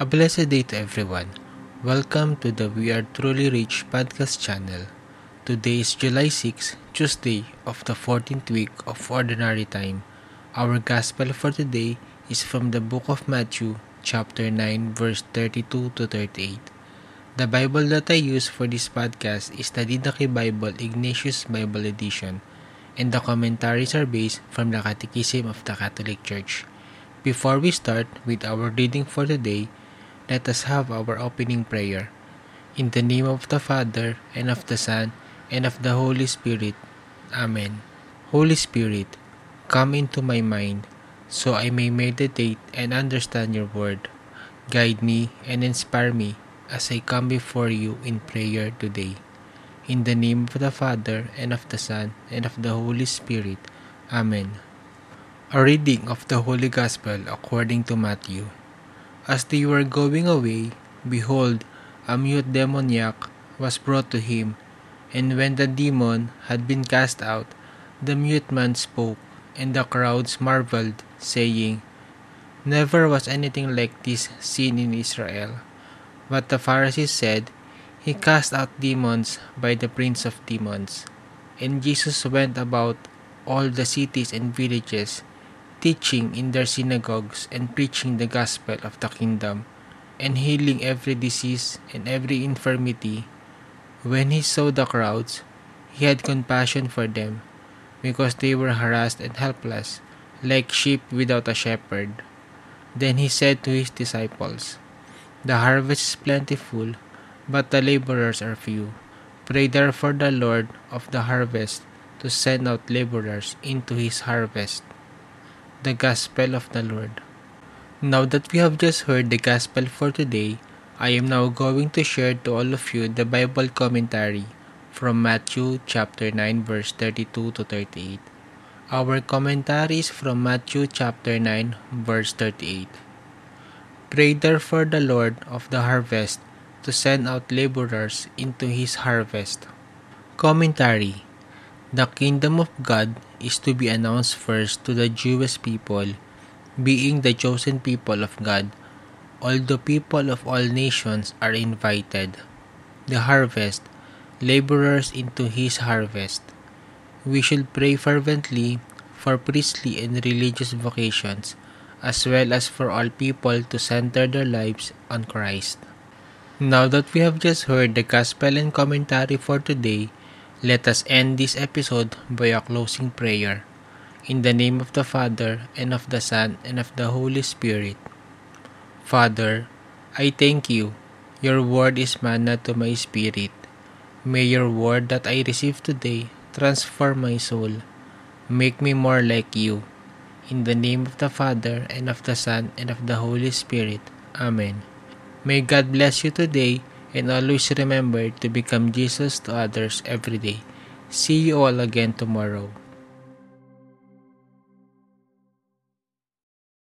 A blessed day to everyone. Welcome to the We Are Truly Rich podcast channel. Today is July 6, Tuesday of the 14th week of Ordinary Time. Our gospel for today is from the book of Matthew, chapter 9, verse 32 to 38. The Bible that I use for this podcast is the Didache Bible Ignatius Bible Edition, and the commentaries are based from the Catechism of the Catholic Church. Before we start with our reading for today, let us have our opening prayer. In the name of the Father, and of the Son, and of the Holy Spirit. Amen. Holy Spirit, come into my mind, so I may meditate and understand your word. Guide me and inspire me as I come before you in prayer today. In the name of the Father, and of the Son, and of the Holy Spirit. Amen. A reading of the Holy Gospel according to Matthew. As they were going away, behold, a mute demoniac was brought to him, and when the demon had been cast out, the mute man spoke, and the crowds marveled, saying, Never was anything like this seen in Israel. But the Pharisees said, He cast out demons by the prince of demons. And Jesus went about all the cities and villages, teaching in their synagogues and preaching the gospel of the kingdom, and healing every disease and every infirmity. When he saw the crowds, he had compassion for them, because they were harassed and helpless, like sheep without a shepherd. Then he said to his disciples, The harvest is plentiful, but the laborers are few. Pray therefore the Lord of the harvest to send out laborers into his harvest the Gospel of the Lord. Now that we have just heard the Gospel for today, I am now going to share to all of you the Bible commentary from Matthew chapter 9 verse 32 to 38. Our commentary is from Matthew chapter 9 verse 38. Pray therefore the Lord of the harvest to send out laborers into his harvest. Commentary The kingdom of God is to be announced first to the Jewish people, being the chosen people of God, although people of all nations are invited. The harvest, laborers into his harvest. We should pray fervently for priestly and religious vocations, as well as for all people to center their lives on Christ. Now that we have just heard the gospel and commentary for today, Let us end this episode by a closing prayer. In the name of the Father, and of the Son, and of the Holy Spirit. Father, I thank you. Your word is manna to my spirit. May your word that I receive today transform my soul. Make me more like you. In the name of the Father, and of the Son, and of the Holy Spirit. Amen. May God bless you today and always remember to become Jesus to others every day. See you all again tomorrow.